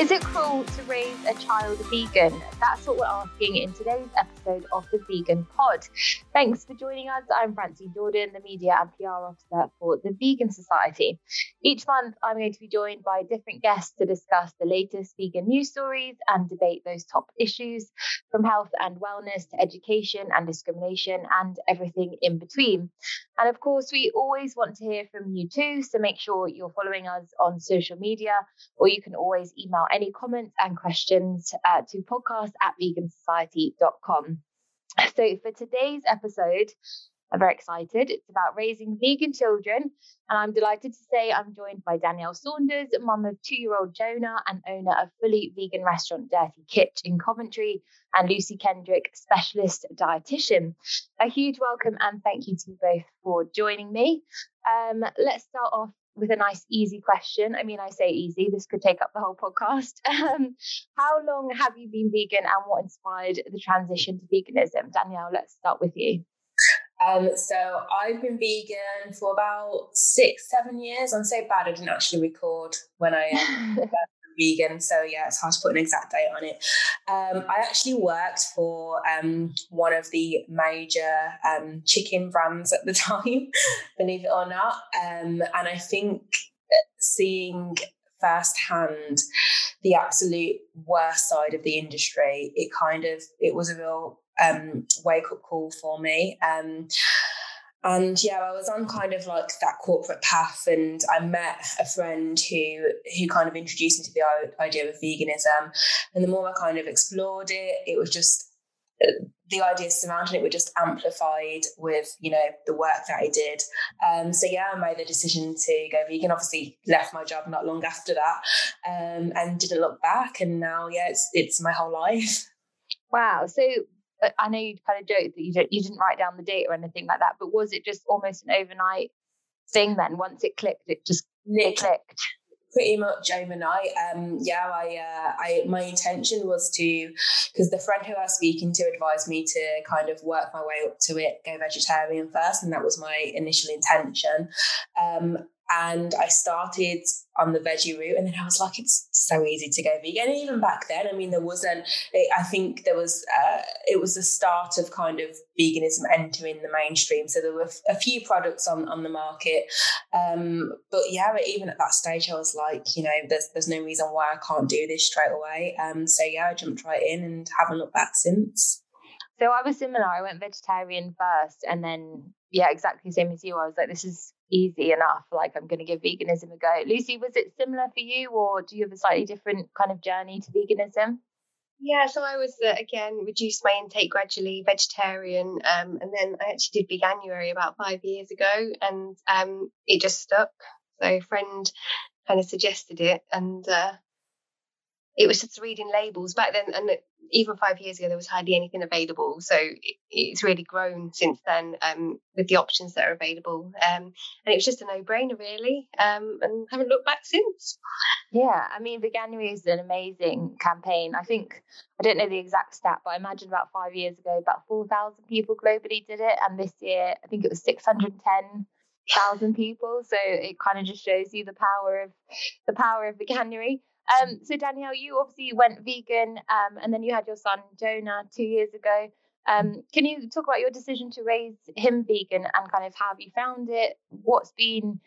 Is it cruel to raise a child vegan? That's what we're asking in today's episode of the Vegan Pod. Thanks for joining us. I'm Francine Jordan, the media and PR officer for the Vegan Society. Each month, I'm going to be joined by different guests to discuss the latest vegan news stories and debate those top issues from health and wellness to education and discrimination and everything in between. And of course, we always want to hear from you too, so make sure you're following us on social media, or you can always email any comments and questions uh, to podcast at vegansociety.com. So, for today's episode, I'm very excited. It's about raising vegan children. And I'm delighted to say I'm joined by Danielle Saunders, mum of two year old Jonah and owner of fully vegan restaurant Dirty Kitch in Coventry, and Lucy Kendrick, specialist dietitian. A huge welcome and thank you to you both for joining me. Um, let's start off with a nice, easy question. I mean, I say easy, this could take up the whole podcast. Um, how long have you been vegan and what inspired the transition to veganism? Danielle, let's start with you. Um, so I've been vegan for about six, seven years. I'm so bad I didn't actually record when I um, vegan. So yeah, it's hard to put an exact date on it. Um, I actually worked for um, one of the major um, chicken brands at the time, believe it or not. Um, and I think seeing firsthand the absolute worst side of the industry, it kind of it was a real um, wake up call for me. And yeah, I was on kind of like that corporate path, and I met a friend who who kind of introduced me to the idea of veganism. And the more I kind of explored it, it was just the ideas surrounding it were just amplified with you know the work that I did. Um, so yeah, I made the decision to go vegan. Obviously, left my job not long after that, um, and didn't look back. And now, yeah, it's it's my whole life. Wow. So I know you kind of joked that you didn't, you didn't write down the date or anything like that, but was it just almost an overnight thing then? Once it clicked, it just it clicked. Pretty much overnight. Um, yeah, I, uh, I, my intention was to, because the friend who I was speaking to advised me to kind of work my way up to it, go vegetarian first, and that was my initial intention. Um, and I started on the veggie route, and then I was like, it's so easy to go vegan. And even back then, I mean, there wasn't. I think there was. Uh, it was the start of kind of veganism entering the mainstream. So there were a few products on on the market, um, but yeah, even at that stage, I was like, you know, there's there's no reason why I can't do this straight away. Um, so yeah, I jumped right in and haven't looked back since. So I was similar. I went vegetarian first, and then yeah, exactly the same as you. I was like, this is easy enough. Like, I'm going to give veganism a go. Lucy, was it similar for you, or do you have a slightly different kind of journey to veganism? Yeah, so I was uh, again reduced my intake gradually, vegetarian, um, and then I actually did veganuary about five years ago, and um, it just stuck. So a friend kind of suggested it, and uh, it was just reading labels back then, and even five years ago there was hardly anything available. So it's really grown since then um, with the options that are available, um, and it was just a no-brainer really, um, and haven't looked back since. Yeah, I mean, Veganuary is an amazing campaign. I think I don't know the exact stat, but I imagine about five years ago, about four thousand people globally did it, and this year I think it was six hundred ten thousand people. So it kind of just shows you the power of the power of Veganuary. Um, so Danielle, you obviously went vegan, um, and then you had your son Jonah two years ago. Um, can you talk about your decision to raise him vegan and kind of how have you found it? What's been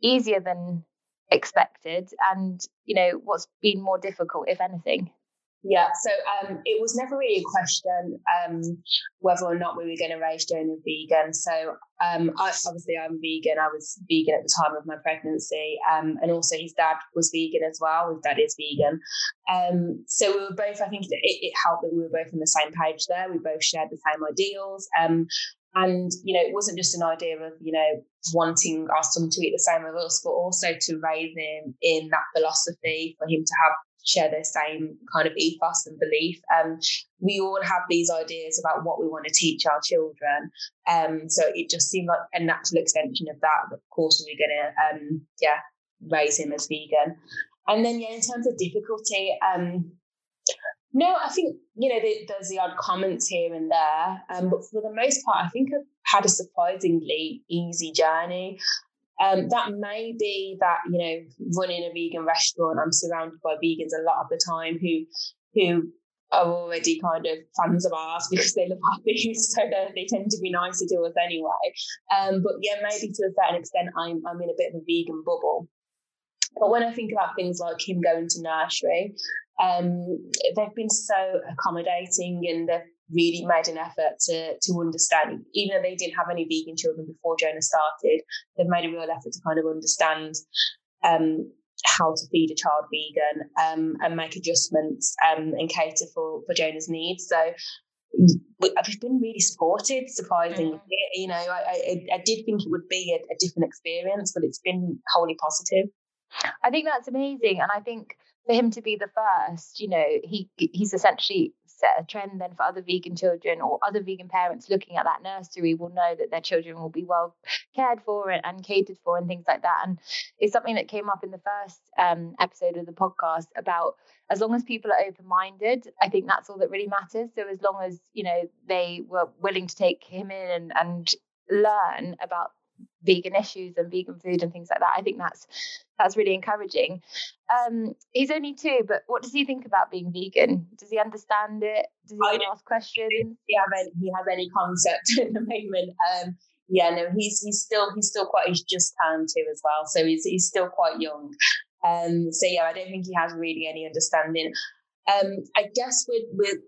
easier than expected, and you know what's been more difficult, if anything? Yeah, so um, it was never really a question um, whether or not we were going to raise Jonah vegan. So um, I, obviously, I'm vegan. I was vegan at the time of my pregnancy, um, and also his dad was vegan as well. His dad is vegan. Um, so we were both. I think it, it, helped that we were both on the same page there. We both shared the same ideals. Um, and you know, it wasn't just an idea of you know wanting our son to eat the same as us, but also to raise him in that philosophy for him to have share the same kind of ethos and belief. Um, we all have these ideas about what we want to teach our children. Um, so it just seemed like a natural extension of that. Of course, we are going to, um, yeah, raise him as vegan. And then, yeah, in terms of difficulty, um, no, I think you know there's the odd comments here and there, um, but for the most part, I think I've had a surprisingly easy journey. Um, that may be that you know running a vegan restaurant. I'm surrounded by vegans a lot of the time who who are already kind of fans of ours because they love our food, so they tend to be nicer to us anyway. Um, but yeah, maybe to a certain extent, I'm I'm in a bit of a vegan bubble. But when I think about things like him going to nursery, um, they've been so accommodating and they've really made an effort to to understand, even though they didn't have any vegan children before Jonah started, they've made a real effort to kind of understand um, how to feed a child vegan um, and make adjustments um, and cater for, for Jonah's needs. So I've been really supported, surprisingly. Mm. You know, I, I, I, did think it would be a, a different experience, but it's been wholly positive. I think that's amazing. And I think for him to be the first, you know, he he's essentially set a trend then for other vegan children or other vegan parents looking at that nursery will know that their children will be well cared for and, and catered for and things like that. And it's something that came up in the first um, episode of the podcast about as long as people are open minded, I think that's all that really matters. So as long as, you know, they were willing to take him in and, and learn about vegan issues and vegan food and things like that. I think that's that's really encouraging. Um, he's only two, but what does he think about being vegan? Does he understand it? Does he ask questions? He have any, he has any concept at the moment. Um, yeah, no, he's he's still he's still quite he's just turned two as well, so he's he's still quite young. Um, so yeah, I don't think he has really any understanding. Um, I guess with with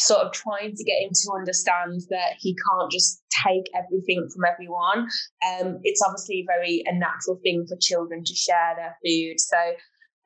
sort of trying to get him to understand that he can't just take everything from everyone. Um, it's obviously very a natural thing for children to share their food. So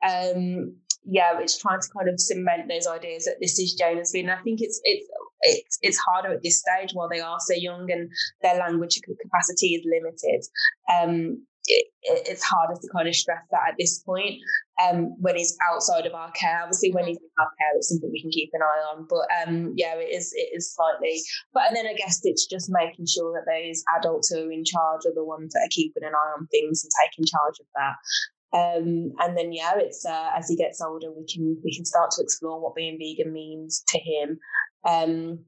um, yeah, it's trying to kind of cement those ideas that this is Jonah's food. And I think it's it's it's it's harder at this stage while they are so young and their language capacity is limited. Um, it, it's harder to kind of stress that at this point um, when he's outside of our care. Obviously, when he's in our care, it's something we can keep an eye on. But um, yeah, it is it is slightly. But and then I guess it's just making sure that those adults who are in charge are the ones that are keeping an eye on things and taking charge of that. Um, and then yeah, it's uh, as he gets older, we can we can start to explore what being vegan means to him. Um,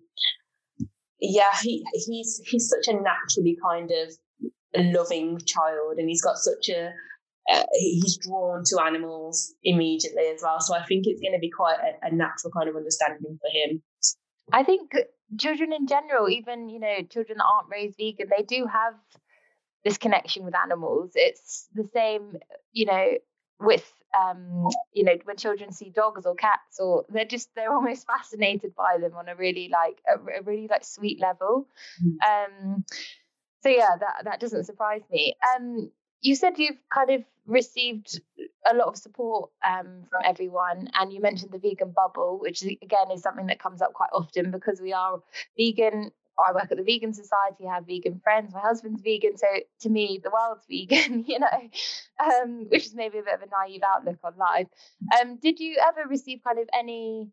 yeah, he he's he's such a naturally kind of loving child, and he's got such a uh, he's drawn to animals immediately as well. So I think it's going to be quite a, a, natural kind of understanding for him. I think children in general, even you know children that aren't raised vegan, they do have this connection with animals. It's the same, you know, with um, you know when children see dogs or cats or they're just they're almost fascinated by them on a really like a, a really like sweet level. Mm. Um, so yeah, that that doesn't surprise me. Um, you said you've kind of received a lot of support um, from everyone, and you mentioned the vegan bubble, which again is something that comes up quite often because we are vegan. I work at the Vegan Society, I have vegan friends, my husband's vegan. So to me, the world's vegan, you know, um, which is maybe a bit of a naive outlook on life. Um, did you ever receive kind of any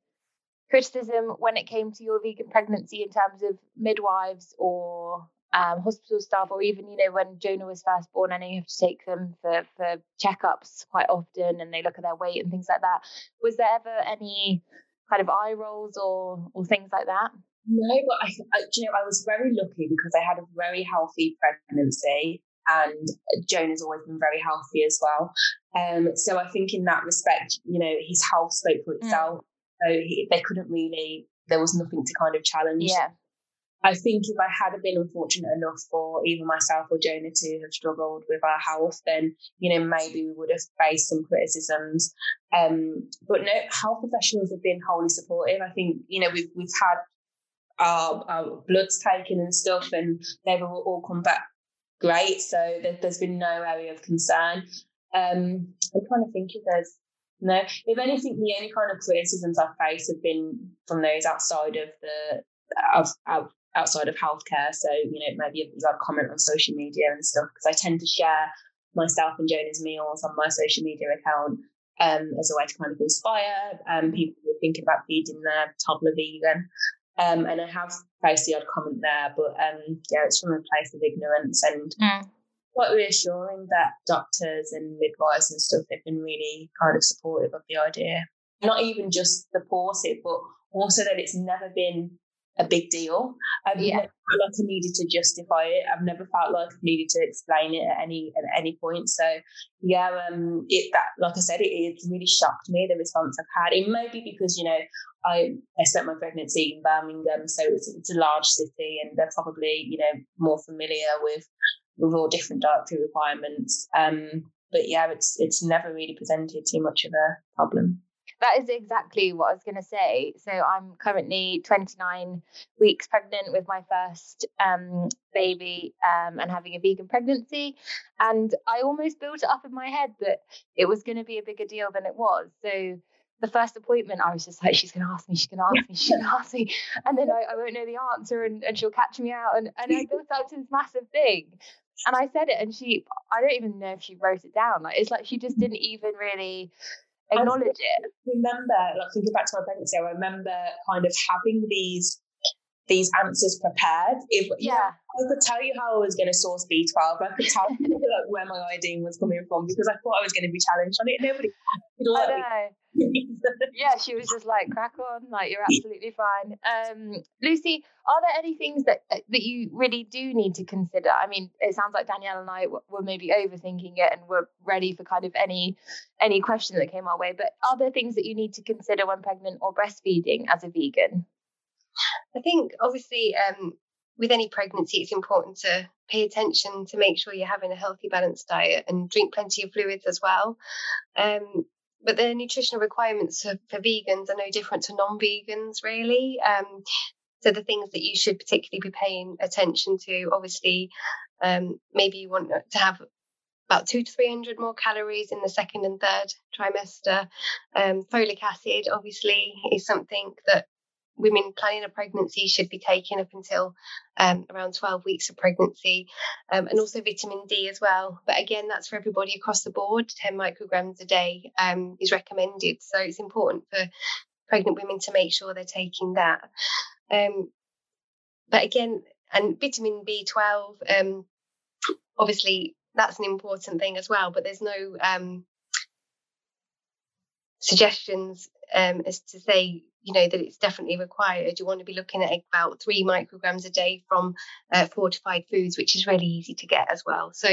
criticism when it came to your vegan pregnancy in terms of midwives or um, hospital staff, or even you know when Jonah was first born, I know you have to take them for for checkups quite often, and they look at their weight and things like that. Was there ever any kind of eye rolls or or things like that? No, but I, I you know I was very lucky because I had a very healthy pregnancy, and Jonah's always been very healthy as well. Um, so I think in that respect, you know, his health spoke for mm. itself. Mm. So he, they couldn't really, there was nothing to kind of challenge. Yeah. I think if I had been unfortunate enough for either myself or Jonah to have struggled with our health, then you know maybe we would have faced some criticisms. Um, but no, health professionals have been wholly supportive. I think you know we've we've had our, our bloods taken and stuff, and they've all, all come back great. So there, has been no area of concern. Um, I'm trying to think if there's no. If anything, the only kind of criticisms I've faced have been from those outside of the of, of outside of healthcare. So, you know, maybe have comment on social media and stuff because I tend to share myself and Jonah's meals on my social media account um, as a way to kind of inspire um, people who are thinking about feeding their toddler vegan. Um, and I have faced the odd comment there, but um, yeah, it's from a place of ignorance and mm. quite reassuring that doctors and midwives and stuff have been really kind of supportive of the idea. Not even just supportive, but also that it's never been a big deal. I've yeah. never felt like I needed to justify it. I've never felt like I needed to explain it at any at any point. So yeah, um, it that like I said, it, it really shocked me the response I've had. It may be because you know I I spent my pregnancy in Birmingham, so it's it's a large city, and they're probably you know more familiar with with all different dietary requirements. Um, but yeah, it's it's never really presented too much of a problem. That is exactly what I was going to say. So I'm currently 29 weeks pregnant with my first um, baby um, and having a vegan pregnancy. And I almost built it up in my head that it was going to be a bigger deal than it was. So the first appointment, I was just like, she's going to ask me, she's going to ask me, she's going to ask me. And then I, I, won't know the answer and, and she'll catch me out. And, and I built up to this massive thing. And I said it and she, I don't even know if she wrote it down. Like, it's like she just didn't even really acknowledge it. remember, like thinking back to my pregnancy, I remember kind of having these these answers prepared. If yeah, I could tell you how I was going to source B12. I could tell you like, where my iodine was coming from because I thought I was going to be challenged on it. Nobody I know. Yeah, she was just like, crack on, like you're absolutely fine. Um, Lucy, are there any things that uh, that you really do need to consider? I mean, it sounds like Danielle and I were maybe overthinking it and we're ready for kind of any any question that came our way. But are there things that you need to consider when pregnant or breastfeeding as a vegan? I think obviously um, with any pregnancy, it's important to pay attention to make sure you're having a healthy, balanced diet and drink plenty of fluids as well. Um, but the nutritional requirements for, for, vegans are no different to non-vegans, really. Um, so the things that you should particularly be paying attention to, obviously, um, maybe you want to have about two to 300 more calories in the second and third trimester. Um, folic acid, obviously, is something that women planning a pregnancy should be taking up until um, around 12 weeks of pregnancy, um, and also vitamin D as well. But again, that's for everybody across the board. 10 micrograms a day um, is recommended. So it's important for pregnant women to make sure they're taking that. Um, but again, and vitamin B12, um, obviously, that's an important thing as well. But there's no um, suggestions as to say you know that it's definitely required. You want to be looking at about three micrograms a day from uh, fortified foods which is really easy to get as well. So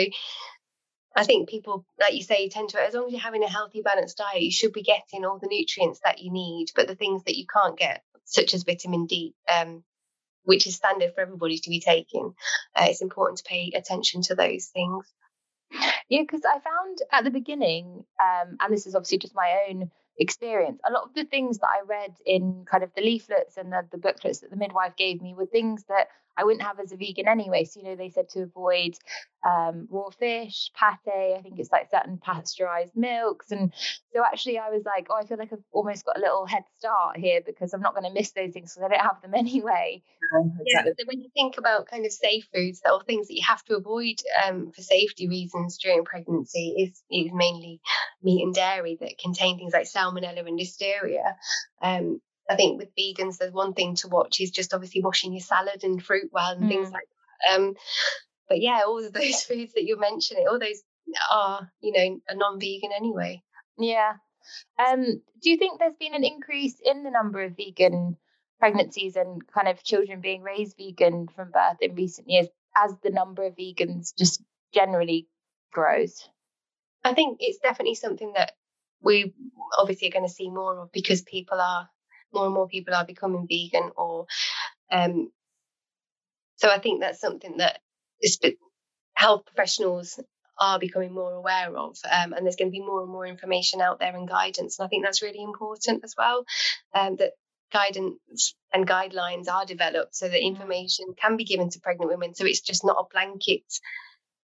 i think people like you say tend to as long as you're having a healthy balanced diet you should be getting all the nutrients that you need. But the things that you can't get such as vitamin d um, which is standard for everybody to be taking uh, it's important to pay attention to those things. Yeah because i found at the beginning um, and this is obviously just my own experience. A lot of the things that I read in kind of the leaflets and the, the booklets that the midwife gave me were things that I wouldn't have as a vegan anyway. So, you know, they said to avoid um, raw fish, pate, I think it's like certain pasteurized milks. And so actually, I was like, oh, I feel like I've almost got a little head start here because I'm not going to miss those things because I don't have them anyway. Yeah, so when you think about kind of safe foods or things that you have to avoid um, for safety reasons during pregnancy, is, is mainly meat and dairy that contain things like salmonella and listeria. Um, I think with vegans, there's one thing to watch is just obviously washing your salad and fruit well and mm. things like that. Um, but yeah, all of those foods that you're mentioning, all those are, you know, a non-vegan anyway. Yeah. Um, do you think there's been an increase in the number of vegan pregnancies and kind of children being raised vegan from birth in recent years as the number of vegans just generally grows? I think it's definitely something that we obviously are going to see more of because people are more and more people are becoming vegan or um, so I think that's something that health professionals are becoming more aware of um, and there's going to be more and more information out there and guidance and I think that's really important as well um, that guidance and guidelines are developed so that mm. information can be given to pregnant women so it's just not a blanket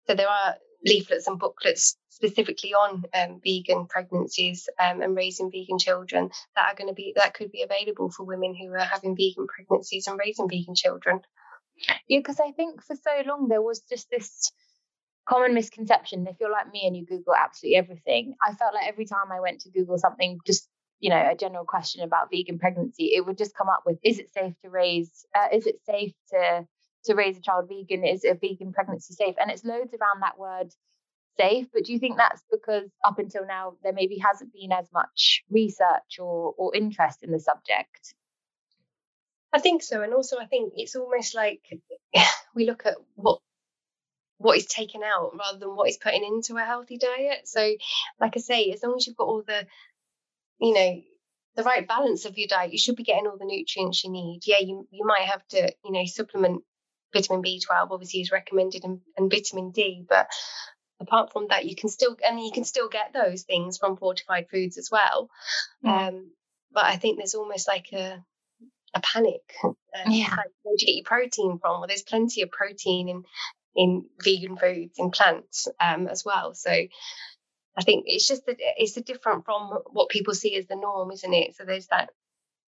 so there are leaflets and booklets specifically on um, vegan pregnancies um, and raising vegan children that are going to be that could be available for women who are having vegan pregnancies and raising vegan children. Yeah, because I think for so long there was just this common misconception. If you're like me and you Google absolutely everything, I felt like every time I went to Google something, just you know, a general question about vegan pregnancy, it would just come up with: Is it safe to raise? Uh, is it safe to to raise a child vegan? Is a vegan pregnancy safe? And it's loads around that word safe. But do you think that's because up until now there maybe hasn't been as much research or, or interest in the subject? I think so, and also I think it's almost like we look at what what is taken out rather than what is putting into a healthy diet. So, like I say, as long as you've got all the, you know, the right balance of your diet, you should be getting all the nutrients you need. Yeah, you you might have to, you know, supplement vitamin B12, obviously is recommended, and, and vitamin D, but apart from that, you can still and you can still get those things from fortified foods as well. Mm. Um, but I think there's almost like a a panic. Um, yeah. Like, where do you get your protein from? Well, there's plenty of protein in in vegan foods and plants um, as well. So I think it's just that it's a different from what people see as the norm, isn't it? So there's that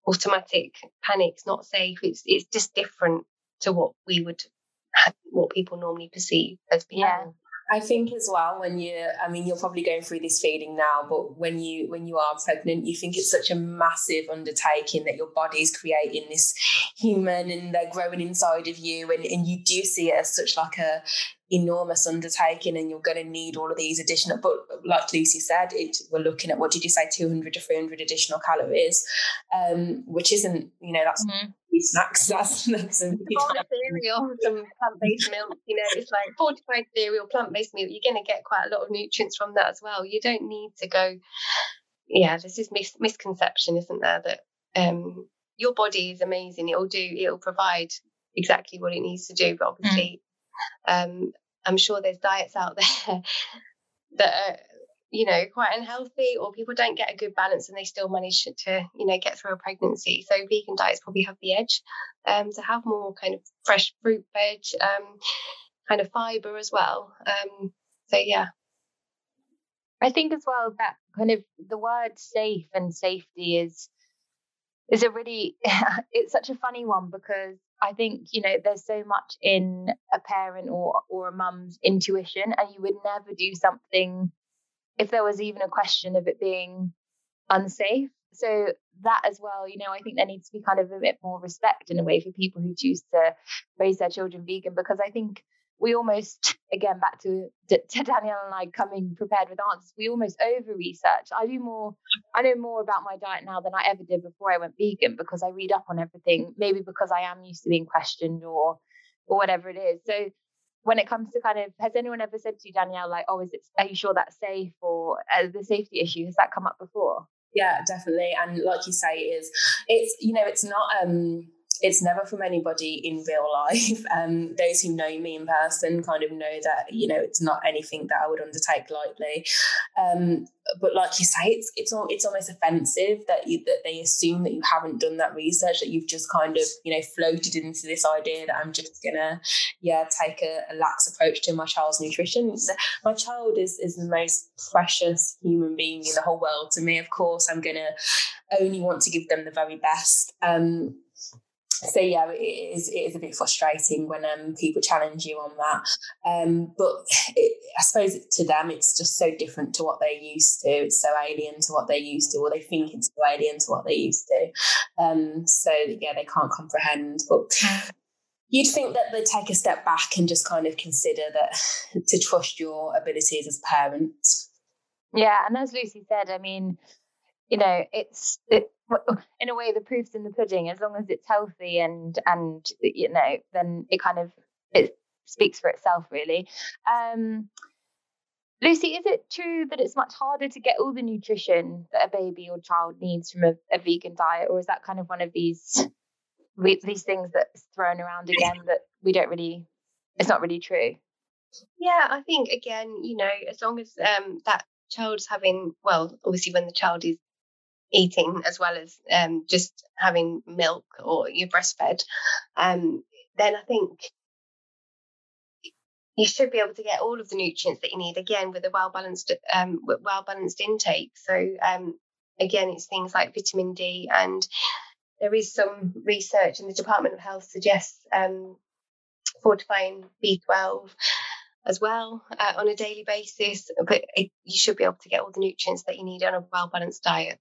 automatic panic, it's not safe. It's it's just different to what we would what people normally perceive as being. Yeah. I think as well when you're, I mean you're probably going through this feeling now but when you when you are pregnant you think it's such a massive undertaking that your body's creating this human and they're growing inside of you and, and you do see it as such like a enormous undertaking and you're going to need all of these additional but like lucy said it, we're looking at what did you say 200 to 300 additional calories um, which isn't you know that's mm-hmm. snacks that's, that's some cereal some plant-based milk you know it's like fortified cereal plant-based milk you're going to get quite a lot of nutrients from that as well you don't need to go yeah this mis- misconception isn't there that um, your body is amazing it'll do it'll provide exactly what it needs to do but obviously mm um, I'm sure there's diets out there that are, you know, quite unhealthy, or people don't get a good balance and they still manage to, you know, get through a pregnancy. So vegan diets probably have the edge um, to have more kind of fresh fruit, veg, um, kind of fiber as well. Um, so yeah. I think as well that kind of the word safe and safety is is a really it's such a funny one because I think you know there's so much in a parent or or a mum's intuition, and you would never do something if there was even a question of it being unsafe. So that as well, you know, I think there needs to be kind of a bit more respect in a way for people who choose to raise their children vegan, because I think we almost again back to, to Danielle and I coming prepared with answers. We almost over research. I do more. I know more about my diet now than I ever did before I went vegan because I read up on everything. Maybe because I am used to being questioned or or whatever it is. So when it comes to kind of, has anyone ever said to you, Danielle, like, oh, is it? Are you sure that's safe or uh, the safety issue? Has that come up before? Yeah, definitely. And like you say, it is it's you know it's not um it's never from anybody in real life. Um, those who know me in person kind of know that you know it's not anything that I would undertake lightly. Um, but like you say, it's it's all, it's almost offensive that you, that they assume that you haven't done that research, that you've just kind of you know floated into this idea that I'm just gonna yeah take a, a lax approach to my child's nutrition. My child is is the most precious human being in the whole world to me. Of course, I'm gonna only want to give them the very best. Um, so yeah, it is it is a bit frustrating when um, people challenge you on that. Um, but it, I suppose to them it's just so different to what they're used to. It's so alien to what they're used to, or they think it's so alien to what they're used to. Um, so yeah, they can't comprehend. But you'd think that they'd take a step back and just kind of consider that to trust your abilities as parents. Yeah, and as Lucy said, I mean, you know, it's it, in a way the proof's in the pudding. As long as it's healthy and and you know, then it kind of it speaks for itself, really. Um, Lucy, is it true that it's much harder to get all the nutrition that a baby or child needs from a, a vegan diet, or is that kind of one of these these things that's thrown around again that we don't really, it's not really true? Yeah, I think again, you know, as long as um, that child's having, well, obviously when the child is eating as well as um, just having milk or you breastfed, um, then I think you should be able to get all of the nutrients that you need again with a well balanced um, well balanced intake. So um, again, it's things like vitamin D, and there is some research, and the Department of Health suggests um, fortifying B12 as well uh, on a daily basis. But it, you should be able to get all the nutrients that you need on a well balanced diet.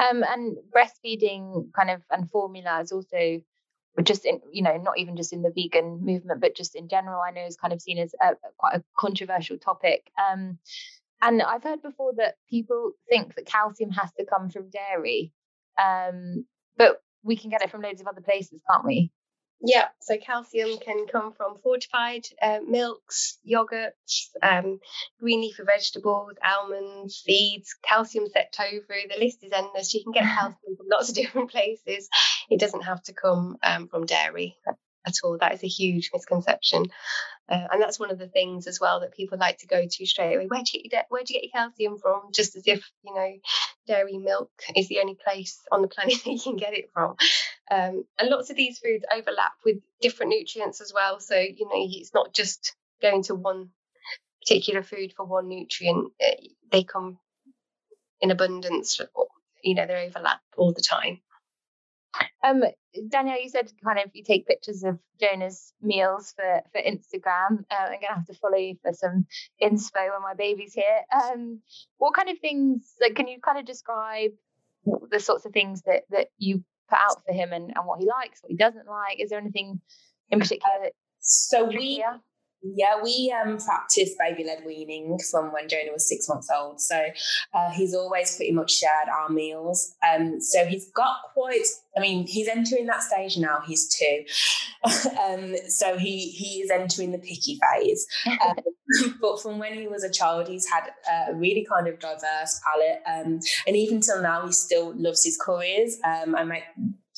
Um, and breastfeeding kind of and formula is also just in you know not even just in the vegan movement but just in general i know is kind of seen as a, quite a controversial topic um, and i've heard before that people think that calcium has to come from dairy um, but we can get it from loads of other places, can't we? Yeah, so calcium can come from fortified uh, milks, yogurts, um, green leafy vegetables, almonds, seeds, calcium set tofu. The list is endless. You can get calcium from lots of different places. It doesn't have to come um, from dairy at all. That is a huge misconception. Uh, and that's one of the things as well that people like to go to straight away. Where do you get where do you get your calcium from? Just as if you know, dairy milk is the only place on the planet that you can get it from. Um, and lots of these foods overlap with different nutrients as well. So you know, it's not just going to one particular food for one nutrient. Uh, they come in abundance. You know, they overlap all the time. Um, Danielle, you said kind of you take pictures of Jonah's meals for for Instagram. Uh, I'm gonna have to follow you for some inspo when my baby's here. Um, what kind of things? Like, can you kind of describe the sorts of things that that you put out for him and, and what he likes, what he doesn't like? Is there anything in particular? That so we yeah, we um, practiced baby led weaning from when Jonah was six months old. So uh, he's always pretty much shared our meals. Um, so he's got quite, I mean, he's entering that stage now, he's two. um, so he, he is entering the picky phase. Um, but from when he was a child, he's had a really kind of diverse palate. Um, and even till now, he still loves his curries. Um, I make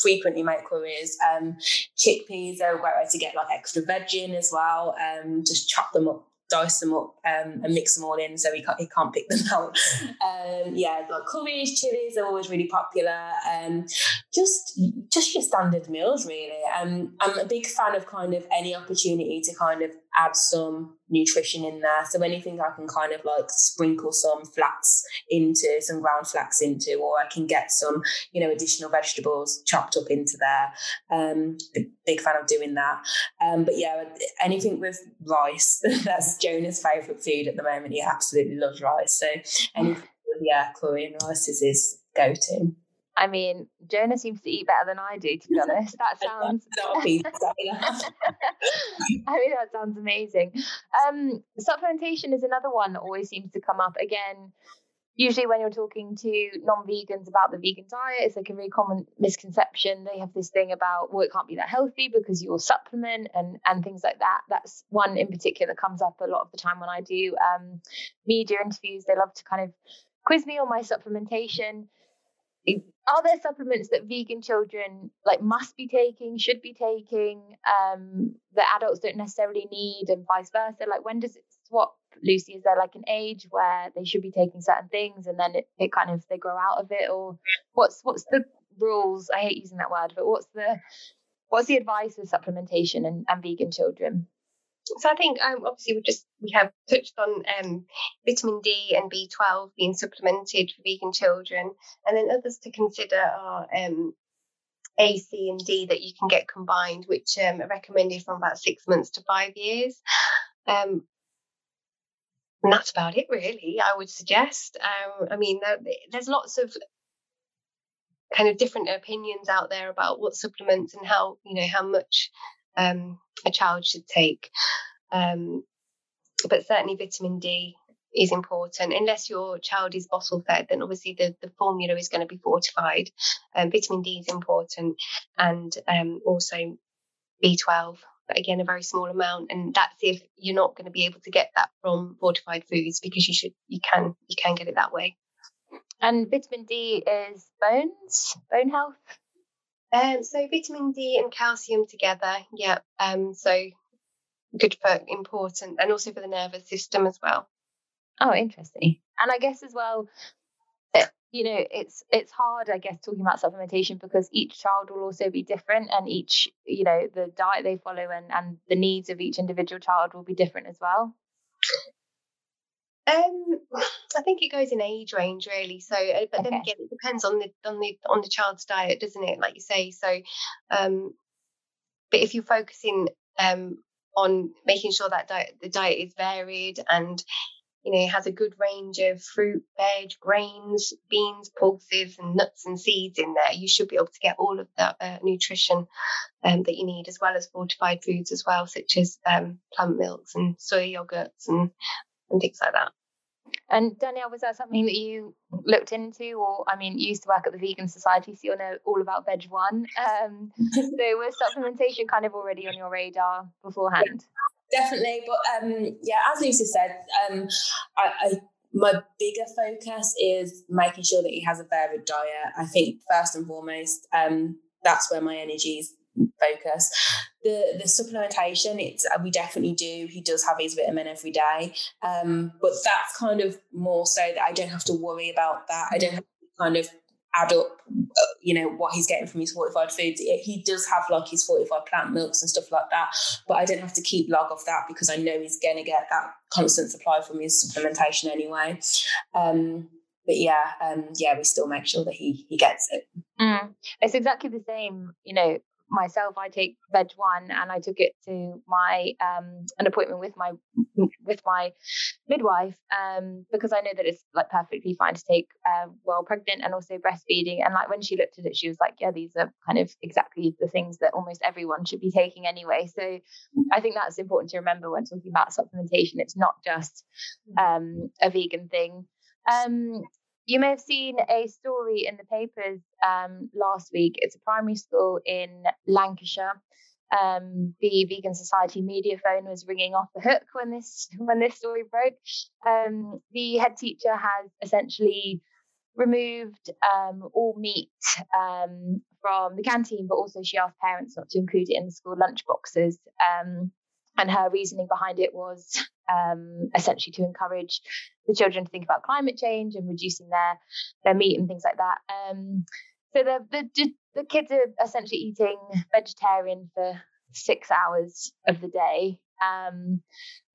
frequently make curries. Um, chickpeas are a great way to get like extra veg in as well. Um, just chop them up dice them up um, and mix them all in so he can't, he can't pick them out. Um, yeah, like curries, chilies are always really popular. Um, just just your standard meals really. Um, I'm a big fan of kind of any opportunity to kind of add some nutrition in there. So anything I can kind of like sprinkle some flax into, some ground flax into, or I can get some, you know, additional vegetables chopped up into there. Um, big fan of doing that. Um, but yeah, anything with rice, that's Jonah's favourite food at the moment. He absolutely loves rice. So anything with, yeah, and rice is his go-to. I mean, Jonah seems to eat better than I do, to be honest. That sounds. I mean, that sounds amazing. Um, supplementation is another one that always seems to come up. Again, usually when you're talking to non-vegans about the vegan diet, it's like a really common misconception. They have this thing about, well, it can't be that healthy because you'll supplement and and things like that. That's one in particular that comes up a lot of the time when I do um, media interviews. They love to kind of quiz me on my supplementation are there supplements that vegan children like must be taking should be taking um that adults don't necessarily need and vice versa? Like when does it swap lucy? Is there like an age where they should be taking certain things and then it, it kind of they grow out of it? Or what's what's the rules? I hate using that word but what's the what's the advice with supplementation and, and vegan children so I think um, obviously we just we have touched on um, vitamin D and B12 being supplemented for vegan children, and then others to consider are um, A, C, and D that you can get combined, which um, are recommended from about six months to five years. Um, and that's about it, really. I would suggest. Um, I mean, there's lots of kind of different opinions out there about what supplements and how you know how much um, a child should take. Um, but certainly vitamin D is important. Unless your child is bottle fed, then obviously the, the formula is going to be fortified. Um, vitamin D is important, and um, also B12. But again, a very small amount, and that's if you're not going to be able to get that from fortified foods because you should, you can, you can get it that way. And vitamin D is bones, bone health. Um, so vitamin D and calcium together, yeah. Um, so good for important and also for the nervous system as well. Oh, interesting. And I guess as well, eh, you know, it's it's hard, I guess, talking about supplementation because each child will also be different, and each, you know, the diet they follow and and the needs of each individual child will be different as well. Um, I think it goes in age range really. So, uh, but okay. then again, it depends on the on the on the child's diet, doesn't it? Like you say. So, um, but if you're focusing um on making sure that diet, the diet is varied and you know has a good range of fruit, veg, grains, beans, pulses, and nuts and seeds in there, you should be able to get all of that uh, nutrition um, that you need, as well as fortified foods as well, such as um, plant milks and soy yogurts and and things like that. And Danielle, was that something that you looked into, or I mean, you used to work at the Vegan Society, so you'll know all about Veg One. Um, so was supplementation kind of already on your radar beforehand? Yeah, definitely, but um, yeah, as Lucy said, um, I, I my bigger focus is making sure that he has a varied diet. I think first and foremost, um, that's where my energy is focus. The the supplementation, it's uh, we definitely do. He does have his vitamin every day, um, but that's kind of more so that I don't have to worry about that. I don't have to kind of add up, uh, you know, what he's getting from his fortified foods. He does have like his fortified plant milks and stuff like that, but I don't have to keep log of that because I know he's going to get that constant supply from his supplementation anyway. Um, but yeah, um, yeah, we still make sure that he he gets it. Mm. It's exactly the same, you know myself, I take Veg One, and I took it to my um, an appointment with my with my midwife um, because I know that it's like perfectly fine to take uh, while pregnant and also breastfeeding. And like when she looked at it, she was like, "Yeah, these are kind of exactly the things that almost everyone should be taking anyway." So I think that's important to remember when talking about supplementation. It's not just um, a vegan thing. Um, you may have seen a story in the papers um, last week. It's a primary school in Lancashire. Um, the Vegan Society media phone was ringing off the hook when this when this story broke. Um, the head teacher has essentially removed um, all meat um, from the canteen, but also she asked parents not to include it in the school lunch boxes. Um, and her reasoning behind it was um, essentially to encourage the children to think about climate change and reducing their their meat and things like that. Um, so the, the the kids are essentially eating vegetarian for six hours of the day. Um,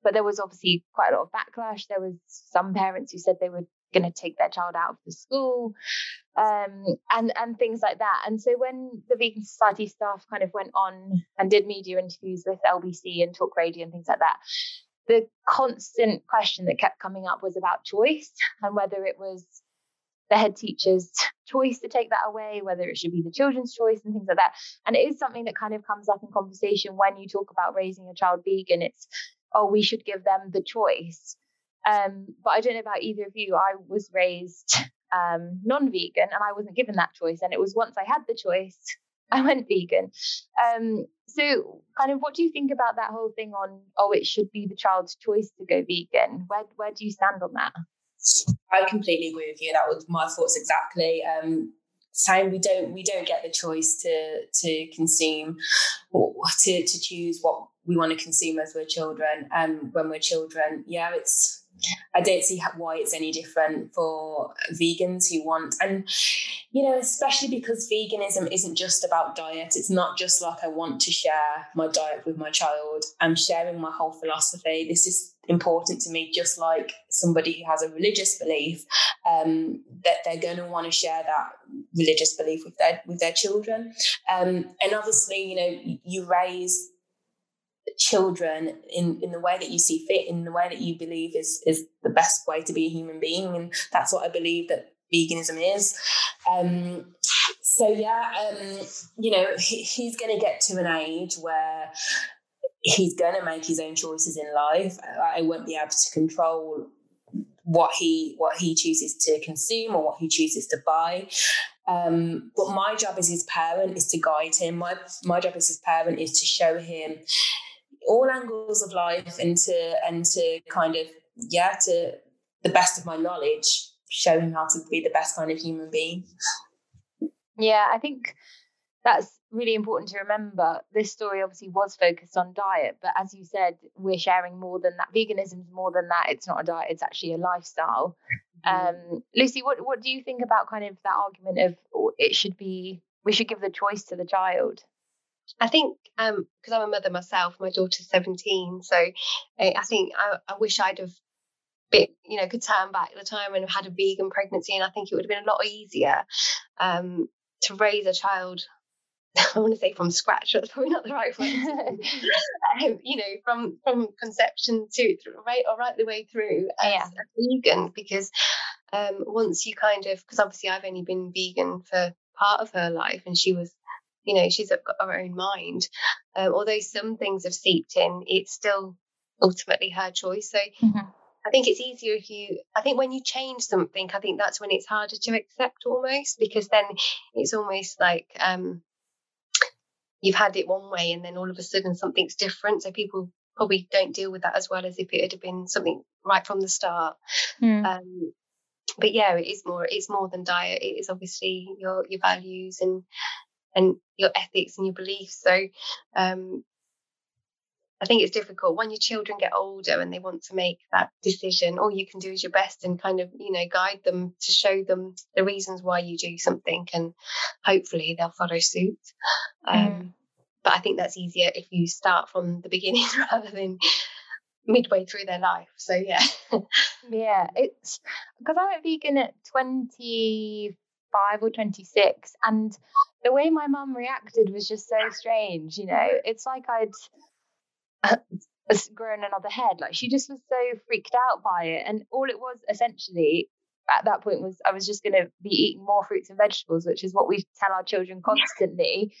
but there was obviously quite a lot of backlash. There was some parents who said they were going to take their child out of the school um, and and things like that. And so when the Vegan Society staff kind of went on and did media interviews with LBC and Talk Radio and things like that, the constant question that kept coming up was about choice and whether it was the head teacher's choice to take that away, whether it should be the children's choice and things like that. And it is something that kind of comes up in conversation when you talk about raising a child vegan. It's, oh, we should give them the choice. Um, but I don't know about either of you. I was raised um, non-vegan and I wasn't given that choice. And it was once I had the choice, I went vegan. Um, so, kind of, what do you think about that whole thing on, oh, it should be the child's choice to go vegan? Where where do you stand on that? I completely agree with you. That was my thoughts exactly. Um, same, we don't we don't get the choice to to consume or to to choose what we want to consume as we're children. Um, when we're children, yeah, it's I don't see why it's any different for vegans who want, and you know, especially because veganism isn't just about diet. It's not just like I want to share my diet with my child. I'm sharing my whole philosophy. This is important to me, just like somebody who has a religious belief, um, that they're going to want to share that religious belief with their with their children. Um, and obviously, you know, you raise children in in the way that you see fit in the way that you believe is is the best way to be a human being and that's what i believe that veganism is. Um so yeah um you know he, he's going to get to an age where he's going to make his own choices in life. I won't be able to control what he what he chooses to consume or what he chooses to buy. Um, but my job as his parent is to guide him. My my job as his parent is to show him all angles of life and to and to kind of yeah to the best of my knowledge show him how to be the best kind of human being. Yeah i think that's really important to remember. This story obviously was focused on diet but as you said we're sharing more than that. Veganism is more than that. It's not a diet it's actually a lifestyle. Mm-hmm. um, lucy what, what do you think about kind of that argument of oh, it should be we should give the choice to the child I think because um, I'm a mother myself, my daughter's 17, so I, I think I, I, wish I'd have bit, you know, could turn back the time and have had a vegan pregnancy, and I think it would have been a lot easier um, to raise a child. I want to say from scratch, but that's probably not the right word. um, you know, from from conception to right or right the way through as yeah. a vegan, because um, once you kind of, because obviously I've only been vegan for part of her life, and she was you know she's got her own mind um, although some things have seeped in it's still ultimately her choice so mm-hmm. I think it's easier if you, I think when you change something, I think that's when it's harder to accept almost because then it's almost like um, you've had it one way and then all of a sudden something's different. So people probably don't deal with that as well as if it had been something right from the start. Mm. Um, but yeah, it is more. It's more than diet. It is obviously your your values and and your ethics and your beliefs. So um, I think it's difficult when your children get older and they want to make that decision. All you can do is your best and kind of, you know, guide them to show them the reasons why you do something, and hopefully they'll follow suit. Um, mm. But I think that's easier if you start from the beginning rather than midway through their life. So yeah, yeah, it's because I went vegan at twenty five or twenty six, and the way my mum reacted was just so strange. You know, it's like I'd uh, grown another head. Like she just was so freaked out by it. And all it was essentially at that point was I was just going to be eating more fruits and vegetables, which is what we tell our children constantly.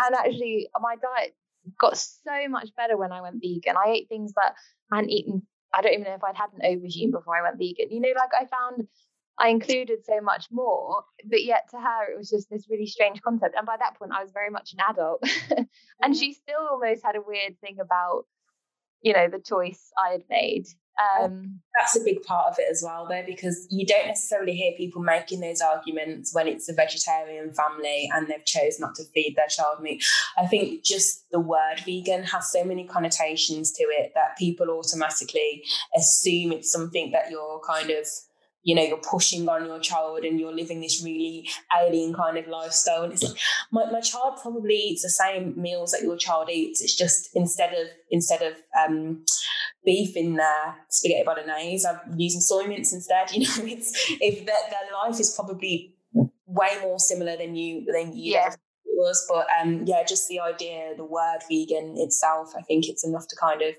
And actually, my diet got so much better when I went vegan. I ate things that I hadn't eaten. I don't even know if I'd had an aubergine before I went vegan. You know, like I found I included so much more, but yet to her it was just this really strange concept. And by that point, I was very much an adult, and mm-hmm. she still almost had a weird thing about, you know, the choice I had made. Um, That's a big part of it as well, though, because you don't necessarily hear people making those arguments when it's a vegetarian family and they've chose not to feed their child meat. I think just the word vegan has so many connotations to it that people automatically assume it's something that you're kind of you know, you're pushing on your child and you're living this really alien kind of lifestyle. And it's like my, my child probably eats the same meals that your child eats. It's just instead of instead of um, beef in their spaghetti bolognese, I'm using soy mince instead. You know, it's if their, their life is probably way more similar than you than you yeah. was. But um, yeah, just the idea, the word vegan itself, I think it's enough to kind of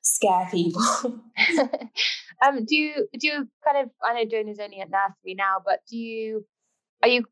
scare people. um, do you do you kind of? I know Jonah's only at nursery now, but do you are you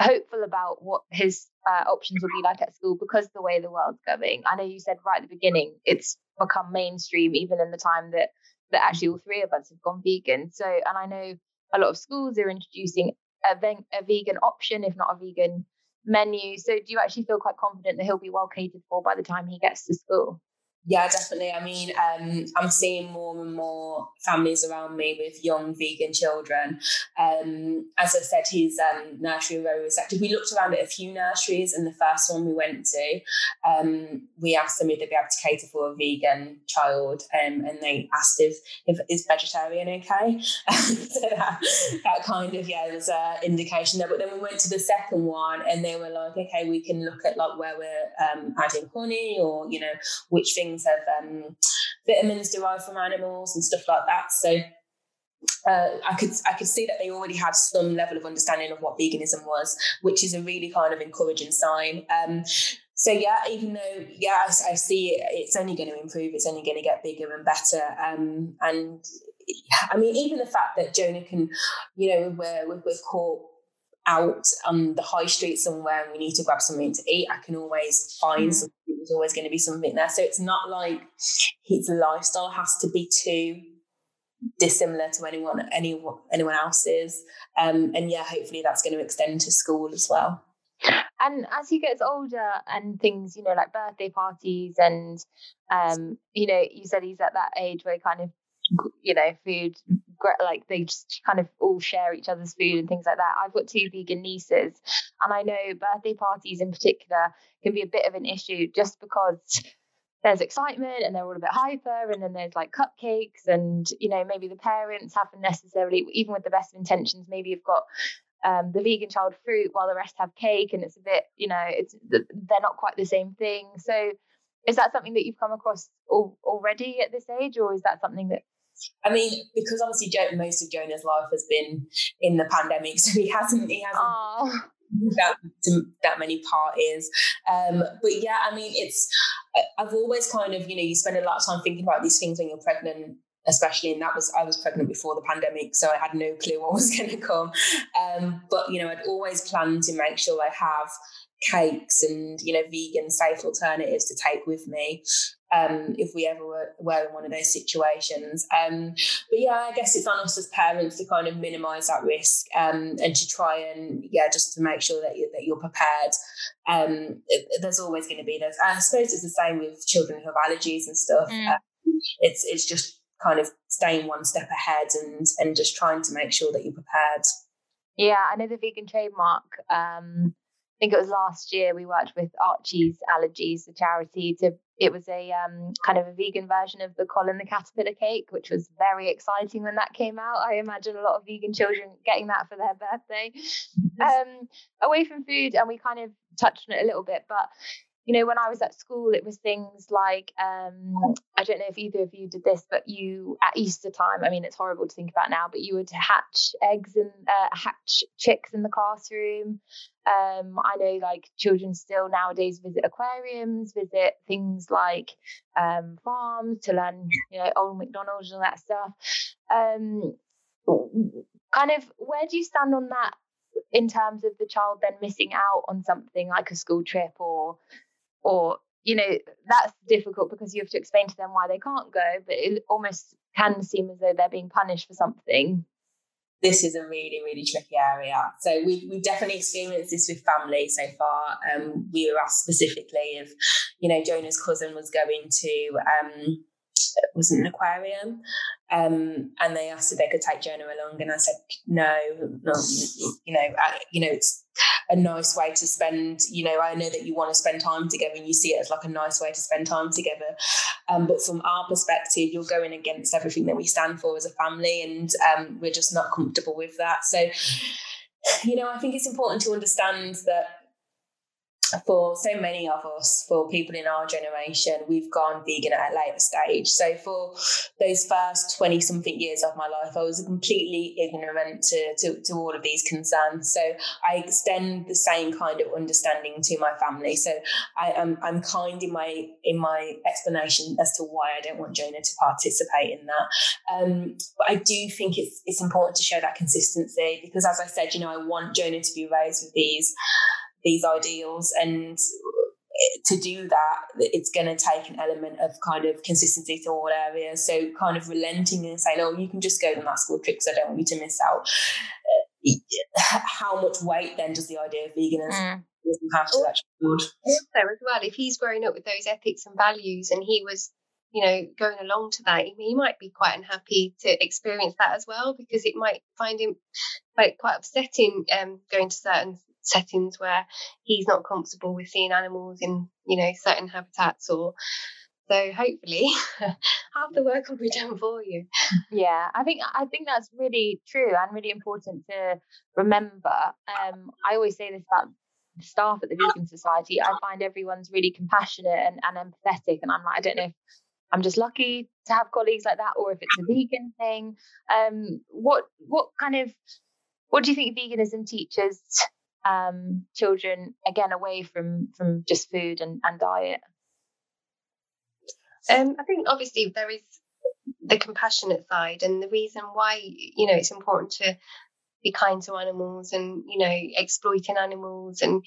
hopeful about what his uh, options will be like at school because the way the world's going? I know you said right at the beginning it's become mainstream, even in the time that that actually all three of us have gone vegan. So, and I know a lot of schools are introducing a, a vegan option, if not a vegan menu. So, do you actually feel quite confident that he'll be well catered for by the time he gets to school? Yeah, definitely. I mean, um, I'm seeing more and more families around me with young vegan children. Um, as I said, his um, nursery very receptive. We looked around at a few nurseries, and the first one we went to, um, we asked them if they'd be able to cater for a vegan child, um, and they asked if, if is vegetarian okay. so that, that kind of yeah there's an indication there. But then we went to the second one, and they were like, okay, we can look at like where we're um, adding honey, or you know which things things of um, vitamins derived from animals and stuff like that. So uh, I could I could see that they already had some level of understanding of what veganism was, which is a really kind of encouraging sign. Um, so yeah, even though yeah, I, I, see it, it's only going to improve. It's only going to get bigger and better. Um, and I mean, even the fact that Jonah can, you know, we're we're, caught out on the high street somewhere and we need to grab something to eat, I can always find mm. something. There's always going to be something there. So it's not like his lifestyle has to be too dissimilar to anyone anyone anyone else's. Um, and yeah, hopefully that's going to extend to school as well. And as he gets older and things, you know, like birthday parties and um, you know, you said he's at that age where he kind of you know, food, like they just kind of all share each other's food and things like that. I've got two vegan nieces, and I know birthday parties in particular can be a bit of an issue just because there's excitement and they're all a bit hyper, and then there's like cupcakes, and you know, maybe the parents haven't necessarily, even with the best of intentions, maybe you've got um, the vegan child fruit while the rest have cake, and it's a bit, you know, it's they're not quite the same thing. So, is that something that you've come across already at this age, or is that something that I mean, because obviously most of Jonah's life has been in the pandemic, so he hasn't he hasn't that that many parties. Um, but yeah, I mean, it's I've always kind of you know you spend a lot of time thinking about these things when you're pregnant especially and that was I was pregnant before the pandemic so I had no clue what was going to come. Um, but you know I'd always planned to make sure I have cakes and you know vegan safe alternatives to take with me um, if we ever were, were, in one of those situations. Um, but yeah, I guess it's on us as parents to kind of minimise that risk um, and to try and yeah, just to make sure that you, that you're prepared. Um, it, there's always going to be those. I suppose it's the same with children who have allergies and stuff. Mm. Um, it's it's just kind of staying one step ahead and and just trying to make sure that you're prepared. Yeah, I know the vegan trademark. I think it was last year we worked with Archie's Allergies, the charity, to it was a um, kind of a vegan version of the Colin the Caterpillar cake, which was very exciting when that came out. I imagine a lot of vegan children getting that for their birthday. Um, away from food, and we kind of touched on it a little bit, but you know, when I was at school, it was things like um, I don't know if either of you did this, but you at Easter time. I mean, it's horrible to think about now, but you would hatch eggs and uh, hatch chicks in the classroom. Um, I know like children still nowadays visit aquariums, visit things like um, farms to learn, you know, old McDonald's and all that stuff. Um, kind of, where do you stand on that in terms of the child then missing out on something like a school trip or or you know that's difficult because you have to explain to them why they can't go but it almost can seem as though they're being punished for something. This is a really really tricky area. So we've, we've definitely experienced this with family so far. Um, we were asked specifically if you know jonah's cousin was going to um, was an aquarium um, and they asked if they could take jonah along and i said no, no you know I, you know it's a nice way to spend you know i know that you want to spend time together and you see it as like a nice way to spend time together. Um, but from our perspective you're going against everything that we stand for as a family and um, we're just not comfortable with that. So you know i think it's important to understand that for so many of us, for people in our generation, we've gone vegan at a later stage. So for those first 20 something years of my life, I was completely ignorant to, to, to, all of these concerns. So I extend the same kind of understanding to my family. So I am I'm kind in my in my explanation as to why I don't want Jonah to participate in that. Um, but I do think it's it's important to show that consistency because as I said, you know, I want Jonah to be raised with these these ideals and to do that it's going to take an element of kind of consistency to all areas. So kind of relenting and saying oh you can just go on that school trip because i don't want you to miss out. Uh, how much weight then does the idea of veganism mm. have to that child also as well if he's growing up with those ethics and values and he was you know going along to that he might be quite unhappy to experience that as well because it might find him like quite upsetting um, going to certain settings where he's not comfortable with seeing animals in you know certain habitats or so hopefully half the work will be done for you. Yeah i think i think that's really true and really important to remember. Um, i always say this about the staff at the vegan society i find everyone's really compassionate and, and empathetic and i'm like i don't know if i'm just lucky to have colleagues like that or if it's a vegan thing. Um, what what kind of what do you think veganism teaches um, children again away from from just food and, and diet? Um, I think obviously there is the compassionate side, and the reason why you know it's important to be kind to animals and you know exploiting animals and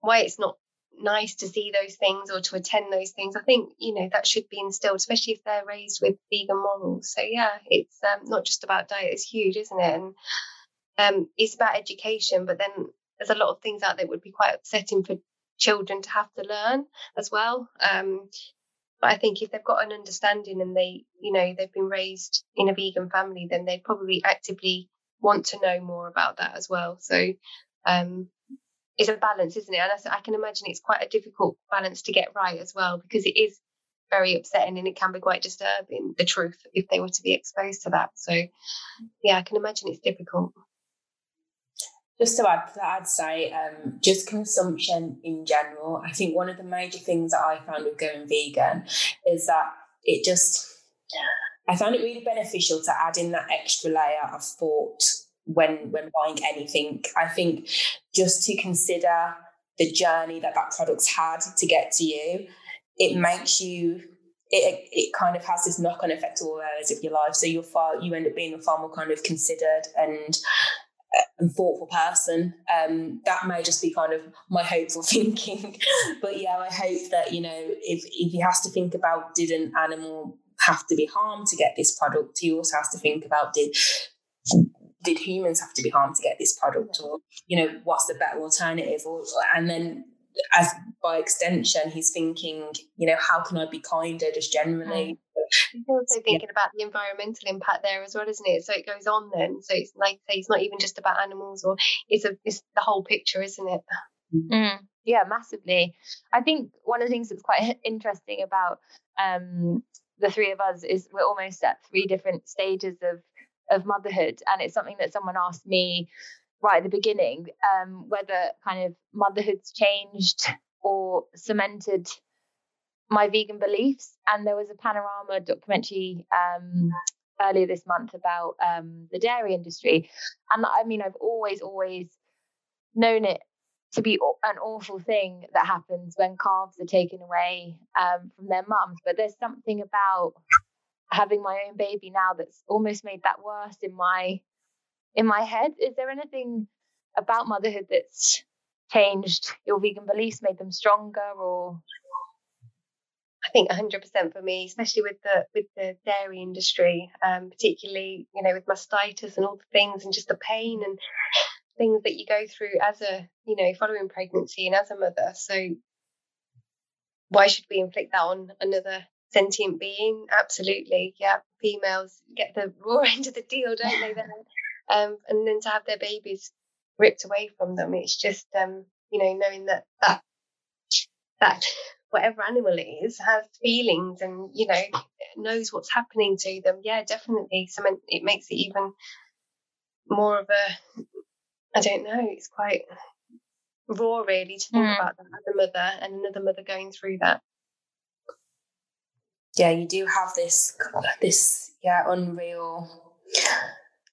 why it's not nice to see those things or to attend those things. I think you know that should be instilled, especially if they're raised with vegan morals. So yeah, it's um, not just about diet; it's huge, isn't it? And um, it's about education, but then there's a lot of things out there that would be quite upsetting for children to have to learn as well. Um, but I think if they've got an understanding and they, you know, they've been raised in a vegan family, then they probably actively want to know more about that as well. So um, it's a balance, isn't it? And I, I can imagine it's quite a difficult balance to get right as well because it is very upsetting and it can be quite disturbing the truth if they were to be exposed to that. So yeah, I can imagine it's difficult just to add to that, I'd say um, just consumption in general. I think one of the major things that I found with going vegan is that it just, I found it really beneficial to add in that extra layer of thought when when buying anything. I think just to consider the journey that that product's had to get to you, it makes you it, it kind of has this knock on effect to all areas of your life. So you're far you end up being a far more kind of considered and and thoughtful person. Um, that may just be kind of my hopeful thinking, but yeah, I hope that you know if if he has to think about did an animal have to be harmed to get this product, he also has to think about did did humans have to be harmed to get this product, or you know what's the better alternative, or and then as by extension, he's thinking, you know, how can I be kinder just generally? Also thinking yeah. about the environmental impact there as well, isn't it? So it goes on then. So it's like say it's not even just about animals, or it's a it's the whole picture, isn't it? Mm. Yeah, massively. I think one of the things that's quite interesting about um, the three of us is we're almost at three different stages of of motherhood, and it's something that someone asked me right at the beginning um, whether kind of motherhood's changed or cemented my vegan beliefs. And there was a panorama documentary um, earlier this month about um, the dairy industry. And I mean, I've always, always known it to be an awful thing that happens when calves are taken away um, from their mums. But there's something about having my own baby now that's almost made that worse in my in my head. Is there anything about motherhood that's changed your vegan beliefs, made them stronger, or? I think 100% for me, especially with the with the dairy industry, um, particularly you know with mastitis and all the things, and just the pain and things that you go through as a you know following pregnancy and as a mother. So why should we inflict that on another sentient being? Absolutely, yeah. Females get the raw end of the deal, don't they? Then um, and then to have their babies ripped away from them, it's just um, you know knowing that that that whatever animal it is has feelings and you know knows what's happening to them. Yeah, definitely. So it makes it even more of a I don't know. It's quite raw, really, to think mm. about that as a mother and another mother going through that. Yeah, you do have this this yeah unreal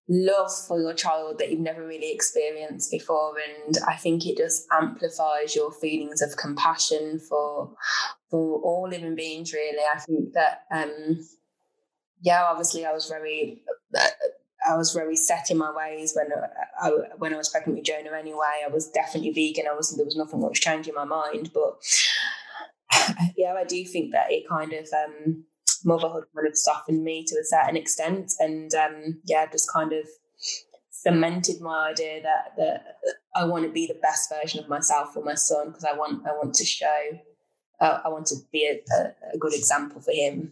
love for your child that you've never really experienced before and i think it just amplifies your feelings of compassion for for all living beings really. I think that um yeah obviously i was very i was very set in my ways when I, when i was pregnant with jonah anyway. I was definitely vegan. I was there was nothing much changing my mind but yeah i do think that it kind of um motherhood kind of softened me to a certain extent, and um, yeah, just kind of cemented my idea that that I want to be the best version of myself for my son because I want I want to show uh, I want to be a, a, good example for him.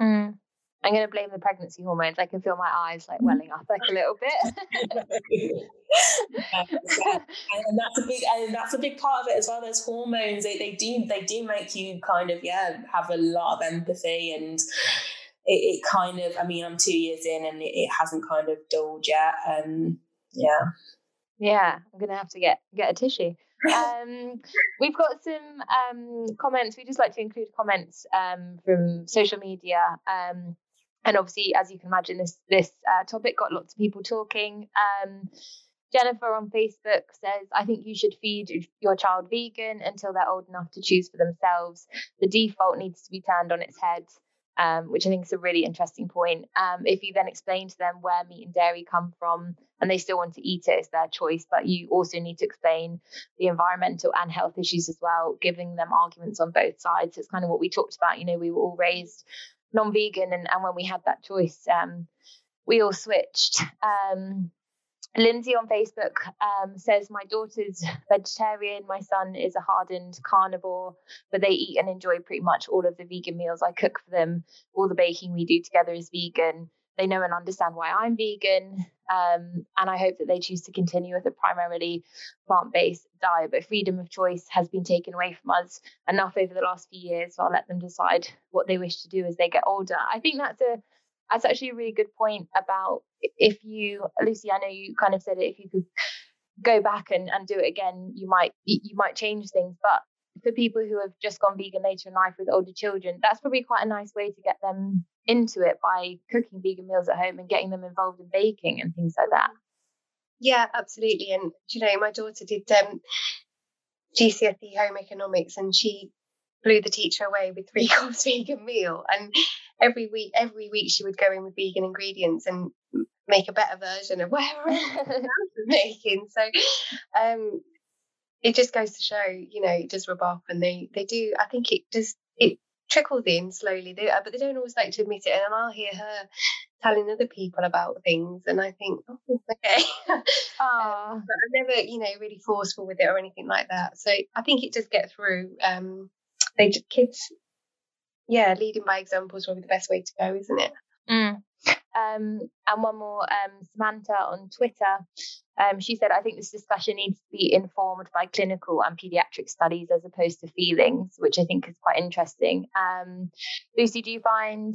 Mm. I'm going to blame the pregnancy hormones. I can feel my eyes like welling up like a little bit. and that's a big and that's a big part of it as well. Those hormones, they, they do they do make you kind of yeah have a lot of empathy and it, it kind of. I mean, I'm two years in and it, it hasn't kind of dulled yet. Um, yeah, yeah. I'm gonna have to get get a tissue. um, we've got some um, comments. We just like to include comments um, from social media. Um, and obviously, as you can imagine, this this uh, topic got lots of people talking. Um, Jennifer on Facebook says, I think you should feed your child vegan until they're old enough to choose for themselves. The default needs to be turned on its head, um, which I think is a really interesting point. Um, if you then explain to them where meat and dairy come from and they still want to eat it, it's their choice. But you also need to explain the environmental and health issues as well, giving them arguments on both sides. It's kind of what we talked about. You know, we were all raised non-vegan and, and when we had that choice um, we all switched. Um, lindsay on facebook um, says my daughter's vegetarian my son is a hardened carnivore but they eat and enjoy pretty much all of the vegan meals i cook for them. All the baking we do together is vegan. They know and understand why i'm vegan um, and I hope that they choose to continue with a primarily plant based diet. But freedom of choice has been taken away from us enough over the last few years. So I'll let them decide what they wish to do as they get older. I think that's a that's actually a really good point about if you Lucy, I know you kind of said it, if you could go back and, and do it again, you might you might change things. But for people who have just gone vegan later in life with older children, that's probably quite a nice way to get them into it by cooking vegan meals at home and getting them involved in baking and things like that. Yeah, absolutely. And you know, my daughter did um, GCSE home economics, and she blew the teacher away with three course vegan meal. And every week, every week she would go in with vegan ingredients and make a better version of whatever was making. So um, it just goes to show, you know, it does rub off, and they they do. I think it does it trickles in slowly, they, uh, but they don't always like to admit it. And I'll hear her telling other people about things, and I think, oh, okay. um, but I'm never, you know, really forceful with it or anything like that. So I think it does get through. Um, they just, kids, yeah, leading by example is probably the best way to go, isn't it? Mm. Um, and one more, um, Samantha on Twitter. Um, she said, I think this discussion needs to be informed by clinical and pediatric studies as opposed to feelings, which I think is quite interesting. Um, Lucy, do you find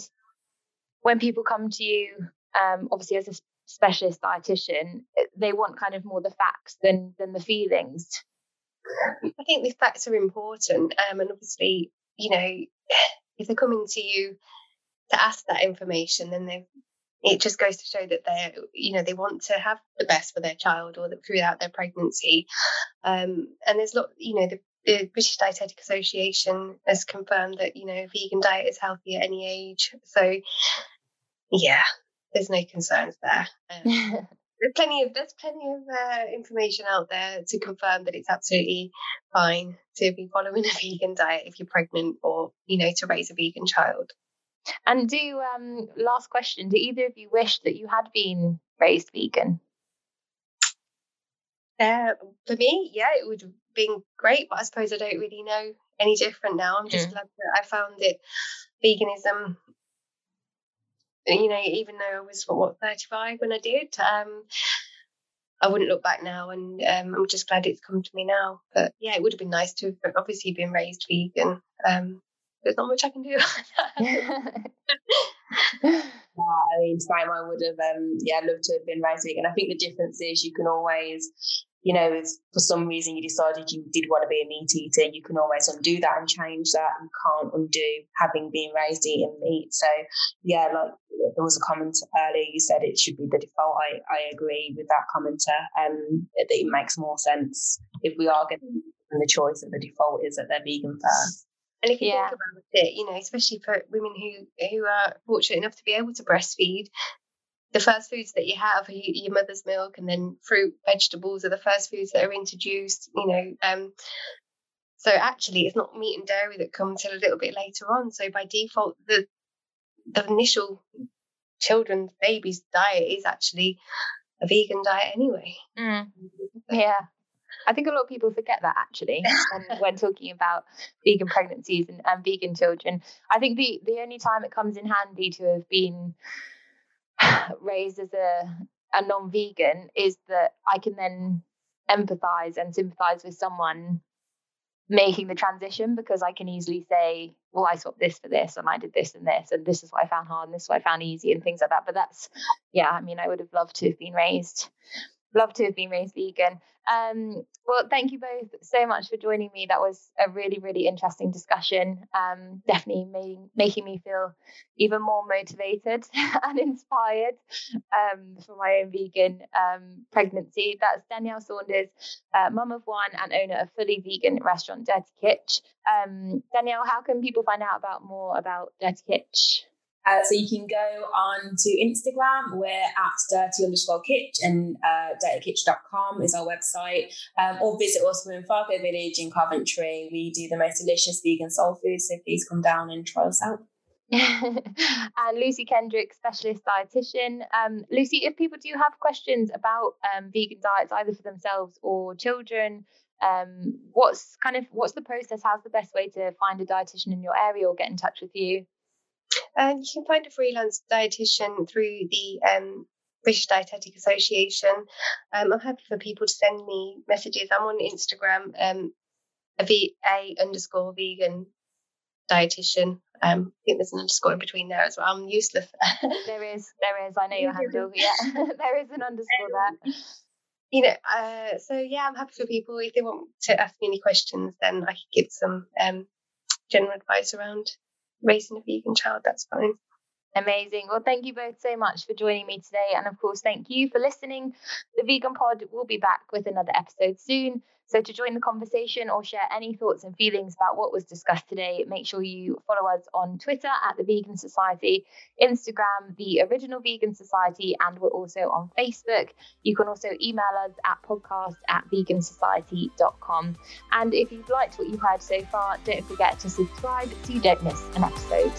when people come to you, um, obviously as a specialist dietitian, they want kind of more the facts than than the feelings? I think the facts are important, um, and obviously, you know, if they're coming to you to ask that information, then they it just goes to show that they're you know they want to have the best for their child or throughout their pregnancy. Um, and there's lot you know the, the british dietetic association has confirmed that you know vegan diet is healthy at any age. So yeah there's no concerns there. Um, there's plenty of there's plenty of uh, information out there to confirm that it's absolutely fine to be following a vegan diet if you're pregnant or you know to raise a vegan child and do um last question, do either of you wish that you had been raised vegan? Uh, for me, yeah, it would have been great, but I suppose I don't really know any different now. I'm just mm. glad that I found it veganism. You know, even though I was what 35 when I did, um, I wouldn't look back now, and um, I'm just glad it's come to me now. But yeah, it would have been nice to have obviously been raised vegan. Um, there's not much I can do. yeah, I mean, same. I would have, um, yeah, loved to have been raised vegan. I think the difference is you can always, you know, if for some reason you decided you did want to be a meat eater, you can always undo that and change that. You can't undo having been raised eating meat. So, yeah, like there was a comment earlier. You said it should be the default. I, I agree with that commenter. Um, that it makes more sense if we are getting the choice that the default is that they're vegan first. And if you yeah. think about it, you know, especially for women who who are fortunate enough to be able to breastfeed, the first foods that you have are your mother's milk, and then fruit, vegetables are the first foods that are introduced. You know, um, so actually, it's not meat and dairy that come till a little bit later on. So by default, the the initial children's babies diet is actually a vegan diet anyway. Mm. Yeah, I think a lot of people forget that actually when, um, when talking about vegan pregnancies and, and vegan children. I think the the only time it comes in handy to have been raised as a a non-vegan is that I can then empathize and sympathize with someone making the transition because I can easily say, well, I swapped this for this and I did this and this and this is what I found hard and this is what I found easy and things like that. But that's yeah, I mean, I would have loved to have been raised love to have been raised vegan. Um, well, thank you both so much for joining me. That was a really, really interesting discussion. Um, definitely made, making me feel even more motivated and inspired um, for my own vegan um, pregnancy. That's Danielle Saunders, uh, mum of one and owner of fully vegan restaurant Dirty Kitch. Um, Danielle, how can people find out about more about Dirty Kitch? Uh, so you can go on to Instagram. We're at dirty underscore kitch and uh, dirtykitch.com is our website. Um, or visit us. In Fargo Village in Coventry. We do the most delicious vegan soul food. So please come down and try us out. and Lucy Kendrick, specialist dietitian. Um, Lucy, if people do have questions about um, vegan diets, either for themselves or children, um, what's kind of what's the process? How's the best way to find a dietitian in your area or get in touch with you? And you can find a freelance dietitian through the um, British Dietetic Association. Um, I'm happy for people to send me messages. I'm on Instagram, um, a v a underscore vegan dietitian. Um, I think there's an underscore in between there as well. I'm useless. there is, there is. I know your handle. Yeah, there is an underscore there. You know, uh, so yeah, I'm happy for people if they want to ask me any questions, then I can give some um, general advice around raising a vegan child, that's fine. Amazing. Well, thank you both so much for joining me today. And of course, thank you for listening. The Vegan Pod will be back with another episode soon. So, to join the conversation or share any thoughts and feelings about what was discussed today, make sure you follow us on Twitter at The Vegan Society, Instagram, The Original Vegan Society, and we're also on Facebook. You can also email us at podcast at vegansociety.com. And if you've liked what you've heard so far, don't forget to subscribe so you don't miss an episode.